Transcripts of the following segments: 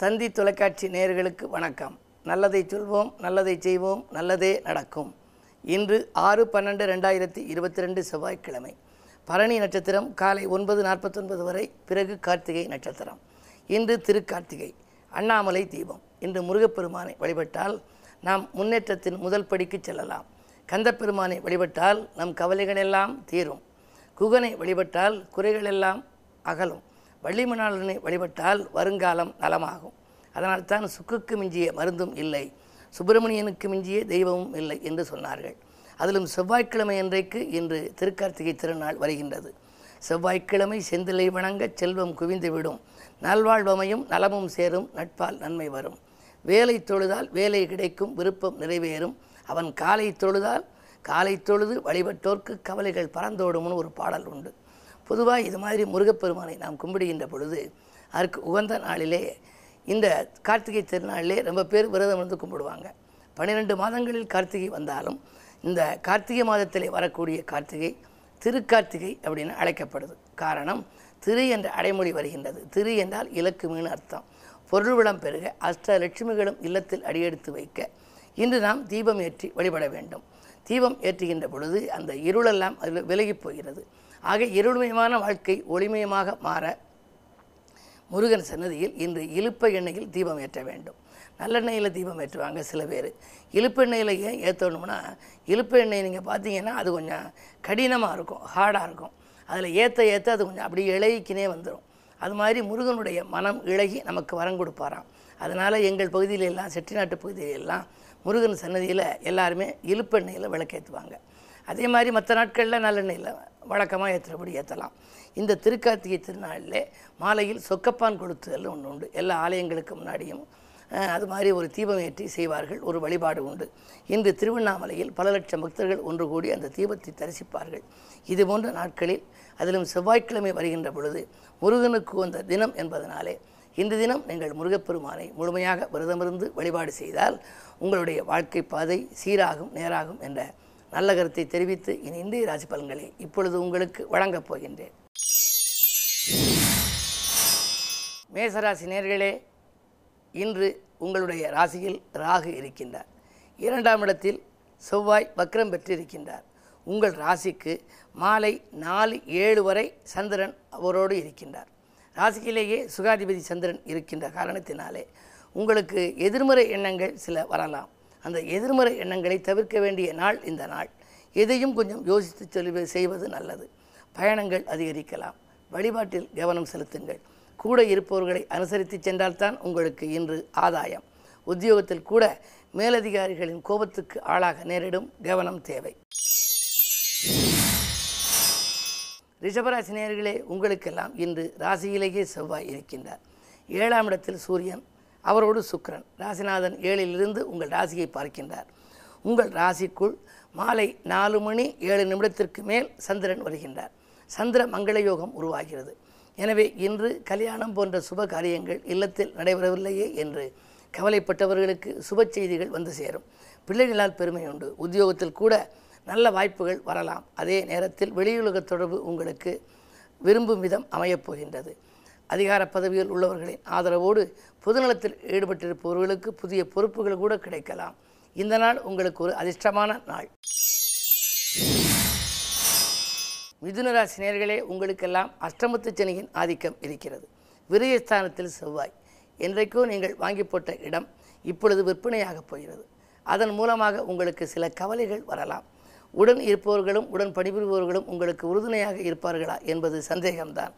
தந்தி தொலைக்காட்சி நேயர்களுக்கு வணக்கம். நல்லதை சொல்வோம் நல்லதை செய்வோம் நல்லதே நடக்கும். இன்று ஆறு பன்னெண்டு ரெண்டாயிரத்தி இருபத்தி ரெண்டு செவ்வாய்க்கிழமை. பரணி நட்சத்திரம் காலை ஒன்பது நாற்பத்தொன்பது வரை பிறகு கார்த்திகை நட்சத்திரம். இன்று திருக்கார்த்திகை அண்ணாமலை தீபம். இன்று முருகப்பெருமானை வழிபட்டால் நாம் முன்னேற்றத்தின் முதல் படிக்கு செல்லலாம். கந்தப்பெருமானை வழிபட்டால் நம் கவலைகளெல்லாம் தீரும். குகனை வழிபட்டால் குறைகளெல்லாம் அகலும். வள்ளிமணாளனை வழிபட்டால் வருங்காலம் நலமாகும். அதனால்தான் சுக்குக்கு மிஞ்சிய மருந்தும் இல்லை சுப்பிரமணியனுக்கு மிஞ்சிய தெய்வமும் இல்லை என்று சொன்னார்கள். அதிலும் செவ்வாய்க்கிழமை அன்றைக்கு இன்று திருக்கார்த்திகை திருநாள் வருகின்றது. செவ்வாய்க்கிழமை செந்திலை வணங்க செல்வம் குவிந்துவிடும். நல்வாழ்வமையும் நலமும் சேரும் நட்பால் நன்மை வரும். வேலை தொழுதால் வேலை கிடைக்கும் விருப்பம் நிறைவேறும். அவன் காலை தொழுதால் காலை தொழுது வழிபட்டோர்க்கு கவலைகள் பறந்தோடும்னு ஒரு பாடல் உண்டு. பொதுவாக இது மாதிரி முருகப்பெருமானை நாம் கும்பிடுகின்ற பொழுது அதற்கு உகந்த நாளிலே இந்த கார்த்திகை திருநாளிலே ரொம்ப பேர் விரதம் வந்து கும்பிடுவாங்க. பன்னிரெண்டு மாதங்களில் கார்த்திகை வந்தாலும் இந்த கார்த்திகை மாதத்திலே வரக்கூடிய கார்த்திகை திருக்கார்த்திகை அப்படின்னு அழைக்கப்படுது. காரணம் திரு என்ற அடைமொழி வருகின்றது. திரு என்றால் இலக்கு மீன் அர்த்தம். பொருள் வளம் பெருக அஷ்ட லட்சுமிகளும் இல்லத்தில் அடியெடுத்து வைக்க இன்று நாம் தீபம் ஏற்றி வழிபட வேண்டும். தீபம் ஏற்றுகின்ற பொழுது அந்த இருளெல்லாம் அதில் விலகி போகிறது. ஆக இருள்மயமான வாழ்க்கை ஒளிமயமாக மாற முருகன் சன்னதியில் இன்று இழுப்ப எண்ணெயில் தீபம் ஏற்ற வேண்டும். நல்லெண்ணெயில் தீபம் ஏற்றுவாங்க சில பேர். இழுப்பெண்ணெயில் ஏன் ஏற்றணும்னா இழுப்பு எண்ணெய் நீங்கள் பார்த்தீங்கன்னா அது கொஞ்சம் கடினமாக இருக்கும் ஹார்டாக இருக்கும். அதில் ஏற்ற ஏற்ற அது கொஞ்சம் அப்படி இழகிக்கினே வந்துடும் அது மாதிரி முருகனுடைய மனம் இழகி நமக்கு வரம் கொடுப்பாராம். அதனால் எங்கள் பகுதியிலெல்லாம் செட்டிநாட்டு பகுதியிலெல்லாம் முருகன் சன்னதியில் எல்லாருமே இழுப்பெண்ணெயில் விளக்கேற்றுவாங்க அதே மாதிரி மற்ற நாட்களில் நல்லெண்ணெயில் வழக்கமாக ஏற்றுறபடி ஏற்றலாம். இந்த திருக்கார்த்திகை திருநாளில் மாலையில் சொக்கப்பான் கொளுத்துதல் ஒன்று உண்டு. எல்லா ஆலயங்களுக்கு முன்னாடியும் அது மாதிரி ஒரு தீபம் ஏற்றி செய்வார்கள். ஒரு வழிபாடு உண்டு. இன்று திருவண்ணாமலையில் பல லட்சம் பக்தர்கள் ஒன்று கூடி அந்த தீபத்தை தரிசிப்பார்கள். இது போன்ற நாட்களில் அதிலும் செவ்வாய்க்கிழமை வருகின்ற பொழுது முருகனுக்கு வந்த தினம் என்பதனாலே இன்று தினம் நீங்கள் முருகப்பெருமானை முழுமையாக விரதமிருந்து வழிபாடு செய்தால் உங்களுடைய வாழ்க்கை பாதை சீராகும் நேராகும் என்ற நல்ல கருத்தை தெரிவித்து இனி இந்திய ராசி பலன்களை இப்பொழுது உங்களுக்கு வழங்கப் போகின்றேன். மேசராசி நேர்களே இன்று உங்களுடைய ராசியில் ராகு இருக்கின்றார். இரண்டாம் இடத்தில் செவ்வாய் வக்ரம் பெற்றிருக்கின்றார். உங்கள் ராசிக்கு மாலை நாலு ஏழு வரை சந்திரன் அவரோடு இருக்கின்றார். ராசியிலேயே சுகாதிபதி சந்திரன் இருக்கின்ற காரணத்தினாலே உங்களுக்கு எதிர்மறை எண்ணங்கள் சில வரலாம். அந்த எதிர்மறை எண்ணங்களை தவிர்க்க வேண்டிய நாள் இந்த நாள். எதையும் கொஞ்சம் யோசித்து சொல்லி செய்வது நல்லது. பயணங்கள் அதிகரிக்கலாம். வழிபாட்டில் கவனம் செலுத்துங்கள். கூட இருப்பவர்களை அனுசரித்து சென்றால்தான் உங்களுக்கு இன்று ஆதாயம். உத்தியோகத்தில் கூட மேலதிகாரிகளின் கோபத்துக்கு ஆளாக நேரிடும் கவனம் தேவை. ரிஷபராசி நேர்களே உங்களுக்கெல்லாம் இன்று ராசியிலேயே செவ்வாய் இருக்கின்றார். ஏழாம் இடத்தில் சூரியன் அவரோடு சுக்கரன் ராசிநாதன் ஏழிலிருந்து உங்கள் ராசியை பார்க்கின்றார். உங்கள் ராசிக்குள் மாலை நாலு மணி ஏழு நிமிடத்திற்கு மேல் சந்திரன் வருகின்றார். சந்திர மங்கள யோகம் உருவாகிறது. எனவே இன்று கல்யாணம் போன்ற சுப காரியங்கள் இல்லத்தில் நடைபெறவில்லையே என்று கவலைப்பட்டவர்களுக்கு சுப செய்திகள் வந்து சேரும். பிள்ளைகளால் பெருமை உண்டு. உத்தியோகத்தில் கூட நல்ல வாய்ப்புகள் வரலாம். அதே நேரத்தில் வெளியுலக தொடர்பு உங்களுக்கு விரும்பும் விதம் அமையப் போகின்றது. அதிகார பதவியில் உள்ளவர்களின் ஆதரவோடு பொதுநலத்தில் ஈடுபட்டிருப்பவர்களுக்கு புதிய பொறுப்புகள் கூட கிடைக்கலாம். இந்த நாள் உங்களுக்கு ஒரு அதிர்ஷ்டமான நாள். மிதுனராசி நேர்களே உங்களுக்கெல்லாம் அஷ்டமத்து சனியின் ஆதிக்கம் இருக்கிறது. விரயஸ்தானத்தில் செவ்வாய். என்றைக்கோ நீங்கள் வாங்கி போட்ட இடம் இப்பொழுது விற்பனையாகப் போகிறது. அதன் மூலமாக உங்களுக்கு சில கவலைகள் வரலாம். உடன் இருப்பவர்களும் உடன் பணிபுரிபவர்களும் உங்களுக்கு உறுதுணையாக இருப்பார்களா என்பது சந்தேகம்தான்.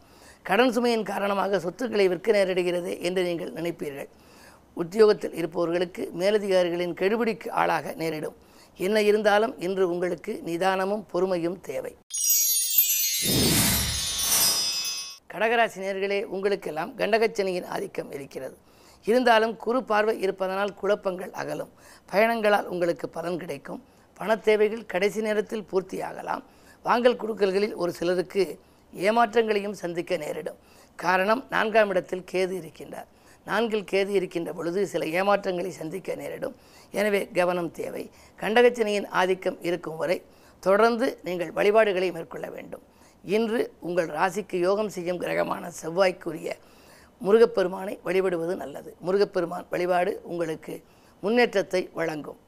கடன் சுமையின் காரணமாக சொத்துக்களை விற்க நேரிடுகிறது என்று நீங்கள் நினைப்பீர்கள். உத்தியோகத்தில் இருப்பவர்களுக்கு மேலதிகாரிகளின் கெடுபிடிக்கு ஆளாக நேரிடும். என்ன இருந்தாலும் இன்று உங்களுக்கு நிதானமும் பொறுமையும் தேவை. கடகராசி நேர்களே உங்களுக்கெல்லாம் கண்டகச்சனியின் ஆதிக்கம் இருக்கிறது. இருந்தாலும் குறு பார்வை இருப்பதனால் குழப்பங்கள் அகலும். பயணங்களால் உங்களுக்கு பலன் கிடைக்கும். பண தேவைகள் கடைசி நேரத்தில் பூர்த்தியாகலாம். வாங்கல் குடுக்கல்களில் ஒரு சிலருக்கு ஏமாற்றங்களையும் சந்திக்க நேரிடும். காரணம் நான்காம் இடத்தில் கேது இருக்கின்றார். நான்கில் கேது இருக்கின்ற பொழுது சில ஏமாற்றங்களை சந்திக்க நேரிடும். எனவே கவனம் தேவை. கண்டகச்சனியின் ஆதிக்கம் இருக்கும் வரை தொடர்ந்து நீங்கள் வழிபாடுகளை மேற்கொள்ள வேண்டும். இன்று உங்கள் ராசிக்கு யோகம் செய்யும் கிரகமான செவ்வாய்க்குரிய முருகப்பெருமானை வழிபடுவது நல்லது. முருகப்பெருமான் வழிபாடு உங்களுக்கு முன்னேற்றத்தை வழங்கும்.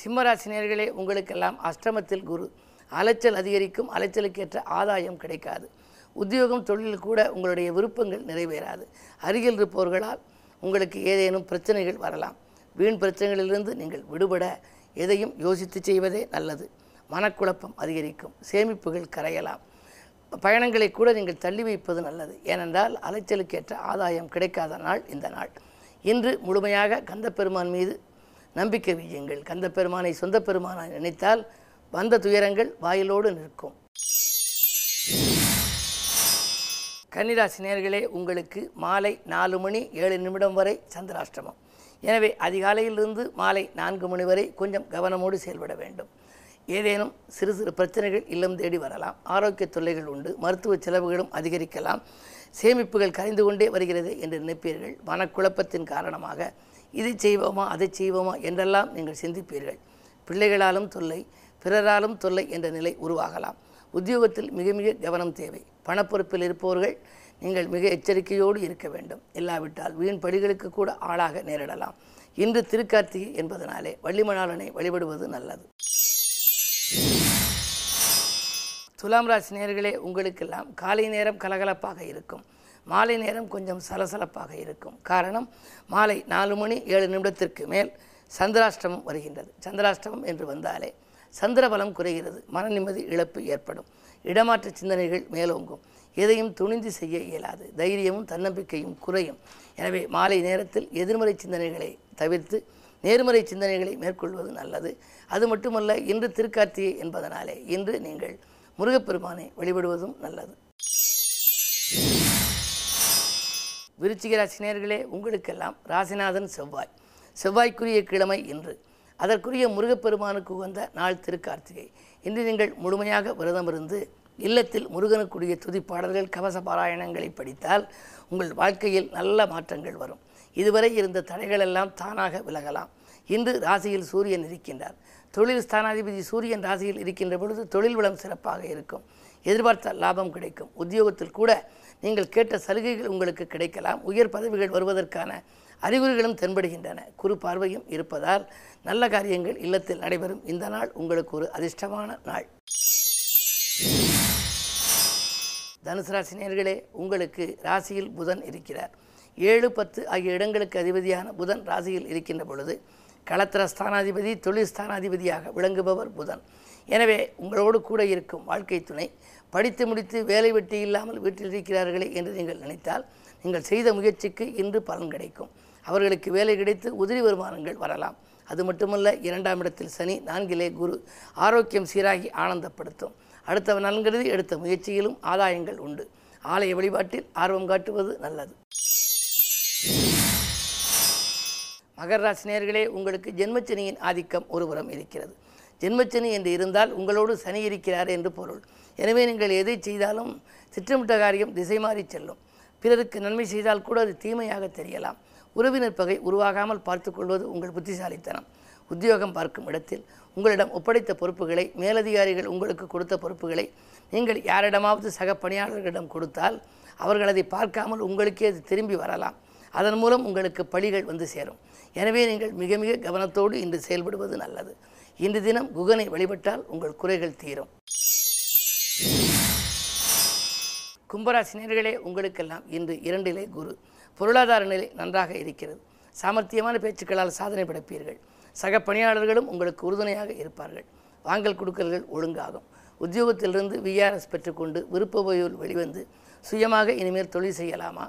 சிம்மராசினியர்களே உங்களுக்கெல்லாம் அஷ்டமத்தில் குரு. அலைச்சல் அதிகரிக்கும் அலைச்சலுக்கேற்ற ஆதாயம் கிடைக்காது. உத்தியோகம் தொழில் கூட உங்களுடைய விருப்பங்கள் நிறைவேறாது. அருகில் இருப்பவர்களால் உங்களுக்கு ஏதேனும் பிரச்சனைகள் வரலாம். வீண் பிரச்சனைகளிலிருந்து நீங்கள் விடுபட எதையும் யோசித்து செய்வதே நல்லது. மனக்குழப்பம் அதிகரிக்கும் சேமிப்புகள் கரையலாம். பயணங்களை கூட நீங்கள் தள்ளி வைப்பது நல்லது. ஏனென்றால் அலைச்சலுக்கேற்ற ஆதாயம் கிடைக்காத நாள் இந்த நாள். இன்று முழுமையாக கந்தப்பெருமான் மீது நம்பிக்கை வையுங்கள் கந்தப்பெருமானை சொந்த பெருமானாய் நினைத்தால் வந்த துயரங்கள் வாயிலோடு நிற்கும். கன்னிராசி நேர்களே உங்களுக்கு மாலை நாலு மணி ஏழு நிமிடம் வரை சந்திராஷ்டமம். எனவே அதிகாலையிலிருந்து மாலை நான்கு மணி வரை கொஞ்சம் கவனமோடு செயல்பட வேண்டும். ஏதேனும் சிறு சிறு பிரச்சனைகள் இல்லம் தேடி வரலாம். ஆரோக்கிய தொல்லைகள் உண்டு. மருத்துவ செலவுகளும் அதிகரிக்கலாம். சேமிப்புகள் கரைந்து கொண்டே வருகிறது என்று நினைப்பீர்கள். மனக்குழப்பத்தின் காரணமாக இதை செய்வோமா அதை செய்வோமா என்றெல்லாம் நீங்கள் சிந்திப்பீர்கள். பிள்ளைகளாலும் தொல்லை பிறராலும் தொல்லை என்ற நிலை உருவாகலாம். உத்தியோகத்தில் மிக மிக கவனம் தேவை. பணப்பொறுப்பில் இருப்பவர்கள் நீங்கள் மிக எச்சரிக்கையோடு இருக்க வேண்டும். இல்லாவிட்டால் வீண் பழிகளுக்கு கூட ஆளாக நேரிடலாம். இன்று திருக்கார்த்திகை என்பதனாலே வள்ளிமணாளனை வழிபடுவது நல்லது. துலாம் ராசி நேர்களே உங்களுக்கெல்லாம் காலை நேரம் கலகலப்பாக இருக்கும். மாலை நேரம் கொஞ்சம் சலசலப்பாக இருக்கும். காரணம் மாலை நாலு மணி ஏழு நிமிடத்திற்கு மேல் சந்திராஷ்டமம் வருகின்றது. சந்திராஷ்டமம் என்று வந்தாலே சந்திரபலம் குறைகிறது. மன நிம்மதி இழப்பு ஏற்படும். இடமாற்ற சிந்தனைகள் மேலோங்கும். எதையும் துணிந்து செய்ய இயலாது. தைரியமும் தன்னம்பிக்கையும் குறையும். எனவே மாலை நேரத்தில் எதிர்மறை சிந்தனைகளை தவிர்த்து நேர்மறை சிந்தனைகளை மேற்கொள்வது நல்லது. அது மட்டுமல்ல இன்று திருக்கார்த்திகை என்பதனாலே இன்று நீங்கள் முருகப்பெருமானை வழிபடுவதும் நல்லது. விருச்சிக ராசினியர்களே உங்களுக்கெல்லாம் ராசிநாதன் செவ்வாய். செவ்வாய்க்குரிய கிழமை இன்று. அதற்குரிய முருகப்பெருமானுக்கு உகந்த நாள் திருக்கார்த்திகை. இன்று நீங்கள் முழுமையாக விரதம் இருந்து இல்லத்தில் முருகனுக்குரிய துதிப்பாடல்கள் கவச பாராயணங்களை படித்தால் உங்கள் வாழ்க்கையில் நல்ல மாற்றங்கள் வரும். இதுவரை இருந்த தடைகளெல்லாம் தானாக விலகலாம். இன்று ராசியில் சூரியன் இருக்கின்றார். தொழில் ஸ்தானாதிபதி சூரியன் ராசியில் இருக்கின்ற பொழுது தொழில் வளம் சிறப்பாக இருக்கும். எதிர்பார்த்த லாபம் கிடைக்கும். உத்தியோகத்தில் கூட நீங்கள் கேட்ட சலுகைகள் உங்களுக்கு கிடைக்கலாம். உயர் பதவிகள் வருவதற்கான அறிகுறிகளும் தென்படுகின்றன. குறு பார்வையும் இருப்பதால் நல்ல காரியங்கள் இல்லத்தில் நடைபெறும். இந்த நாள் உங்களுக்கு ஒரு அதிர்ஷ்டமான நாள். தனுசு ராசினியர்களே உங்களுக்கு ராசியில் புதன் இருக்கிறார். ஏழு பத்து ஆகிய இடங்களுக்கு அதிபதியான புதன் ராசியில் இருக்கின்ற பொழுது களத்திர ஸ்தானாதிபதி தொழில் ஸ்தானாதிபதியாக விளங்குபவர் புதன். எனவே உங்களோடு கூட இருக்கும் வாழ்க்கை துணை படித்து முடித்து வேலை வெட்டி இல்லாமல் வீட்டில் இருக்கிறார்களே என்று நீங்கள் நினைத்தால் நீங்கள் செய்த முயற்சிக்கு இன்று பலன் கிடைக்கும். அவர்களுக்கு வேலை கிடைத்து உதிரி வருமானங்கள் வரலாம். அது மட்டுமல்ல இரண்டாம் இடத்தில் சனி நான்கிலே குரு. ஆரோக்கியம் சீராகி ஆனந்தப்படுத்தும். அடுத்தவர் நலன்கிறது எடுத்த முயற்சியிலும் ஆதாயங்கள் உண்டு. ஆலய வழிபாட்டில் ஆர்வம் காட்டுவது நல்லது. மகர ராசினியர்களே உங்களுக்கு ஜென்மச்சனியின் ஆதிக்கம் ஒருபுறம் இருக்கிறது. ஜென்மச்சனி என்று இருந்தால் உங்களோடு சனி இருக்கிறார் என்று பொருள். எனவே நீங்கள் எதை செய்தாலும் திட்டமிட்ட காரியம் திசை மாறி செல்லும். பிறருக்கு நன்மை செய்தால் கூட அது தீமையாக தெரியலாம். உறவினர் பகை உருவாகாமல் பார்த்துக்கொள்வது உங்கள் புத்திசாலித்தனம். உத்தியோகம் பார்க்கும் இடத்தில் உங்களிடம் ஒப்படைத்த பொறுப்புகளை மேலதிகாரிகள் உங்களுக்கு கொடுத்த பொறுப்புகளை நீங்கள் யாரிடமாவது சக பணியாளர்களிடம் கொடுத்தால் அவர்கள் அதை பார்க்காமல் உங்களுக்கே அது திரும்பி வரலாம். அதன் மூலம் உங்களுக்கு பழிகள் வந்து சேரும். எனவே நீங்கள் மிக மிக கவனத்தோடு இன்று செயல்படுவது நல்லது. இன்று தினம் குகனை வழிபட்டால் உங்கள் குறைகள் தீரும். கும்பராசினியர்களே உங்களுக்கெல்லாம் இன்று இரண்டிலே குரு. பொருளாதார நிலை நன்றாக இருக்கிறது. சாமர்த்தியமான பேச்சுக்களால் சாதனை படைப்பீர்கள். சக பணியாளர்களும் உங்களுக்கு உறுதுணையாக இருப்பார்கள். வாங்கல் கொடுக்கல்கள் ஒழுங்காகும். உத்தியோகத்திலிருந்து விஆர்எஸ் பெற்றுக்கொண்டு விருப்ப ஓய்வில் வெளிவந்து சுயமாக இனிமேல் தொழில் செய்யலாமா?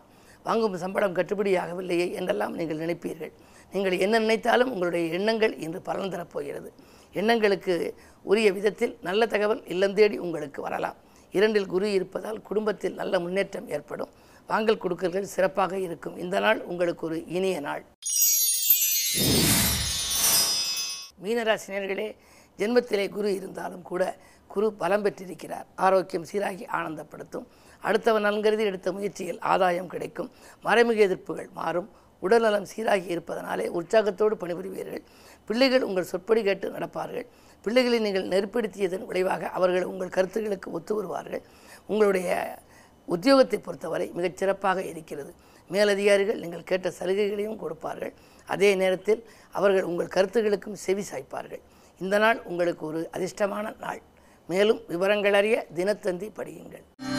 வாங்கும் சம்பளம் கட்டுப்படியாகவில்லையே என்றெல்லாம் நீங்கள் நினைப்பீர்கள். நீங்கள் என்ன நினைத்தாலும் உங்களுடைய எண்ணங்கள் இன்று பலன் தரப்போகிறது. எண்ணங்களுக்கு உரிய விதத்தில் நல்ல தகவல் இல்லம் தேடி உங்களுக்கு வரலாம். இரண்டில் குரு இருப்பதால் குடும்பத்தில் நல்ல முன்னேற்றம் ஏற்படும். வாங்கல் கொடுக்கல்கள் சிறப்பாக இருக்கும். இந்த நாள் உங்களுக்கு ஒரு இனிய நாள். மீனராசினியர்களே ஜென்மத்திலே குரு இருந்தாலும் கூட குரு பலம் பெற்றிருக்கிறார். ஆரோக்கியம் சீராகி ஆனந்தப்படுத்தும். அடுத்தவன் நலன்கருதி எடுத்த முயற்சியில் ஆதாயம் கிடைக்கும். மறைமுக எதிர்ப்புகள் மாறும். உடல்நலம் சீராகி இருப்பதனாலே உற்சாகத்தோடு பணிபுரிவீர்கள். பிள்ளைகள் உங்கள் சொற்படி கேட்டு நடப்பார்கள். பிள்ளைகளை நீங்கள் நெருப்படுத்தியதன் விளைவாக அவர்கள் உங்கள் கருத்துக்களுக்கு ஒத்து வருவார்கள். உங்களுடைய உத்தியோகத்தை பொறுத்தவரை மிகச் சிறப்பாக இருக்கிறது. மேலதிகாரிகள் நீங்கள் கேட்ட சலுகைகளையும் கொடுப்பார்கள். அதே நேரத்தில் அவர்கள் உங்கள் கருத்துகளுக்கும் செவி சாய்ப்பார்கள். இந்த நாள் உங்களுக்கு ஒரு அதிர்ஷ்டமான நாள். மேலும் விவரங்கள் அறிய தினத்தந்தி படியுங்கள்.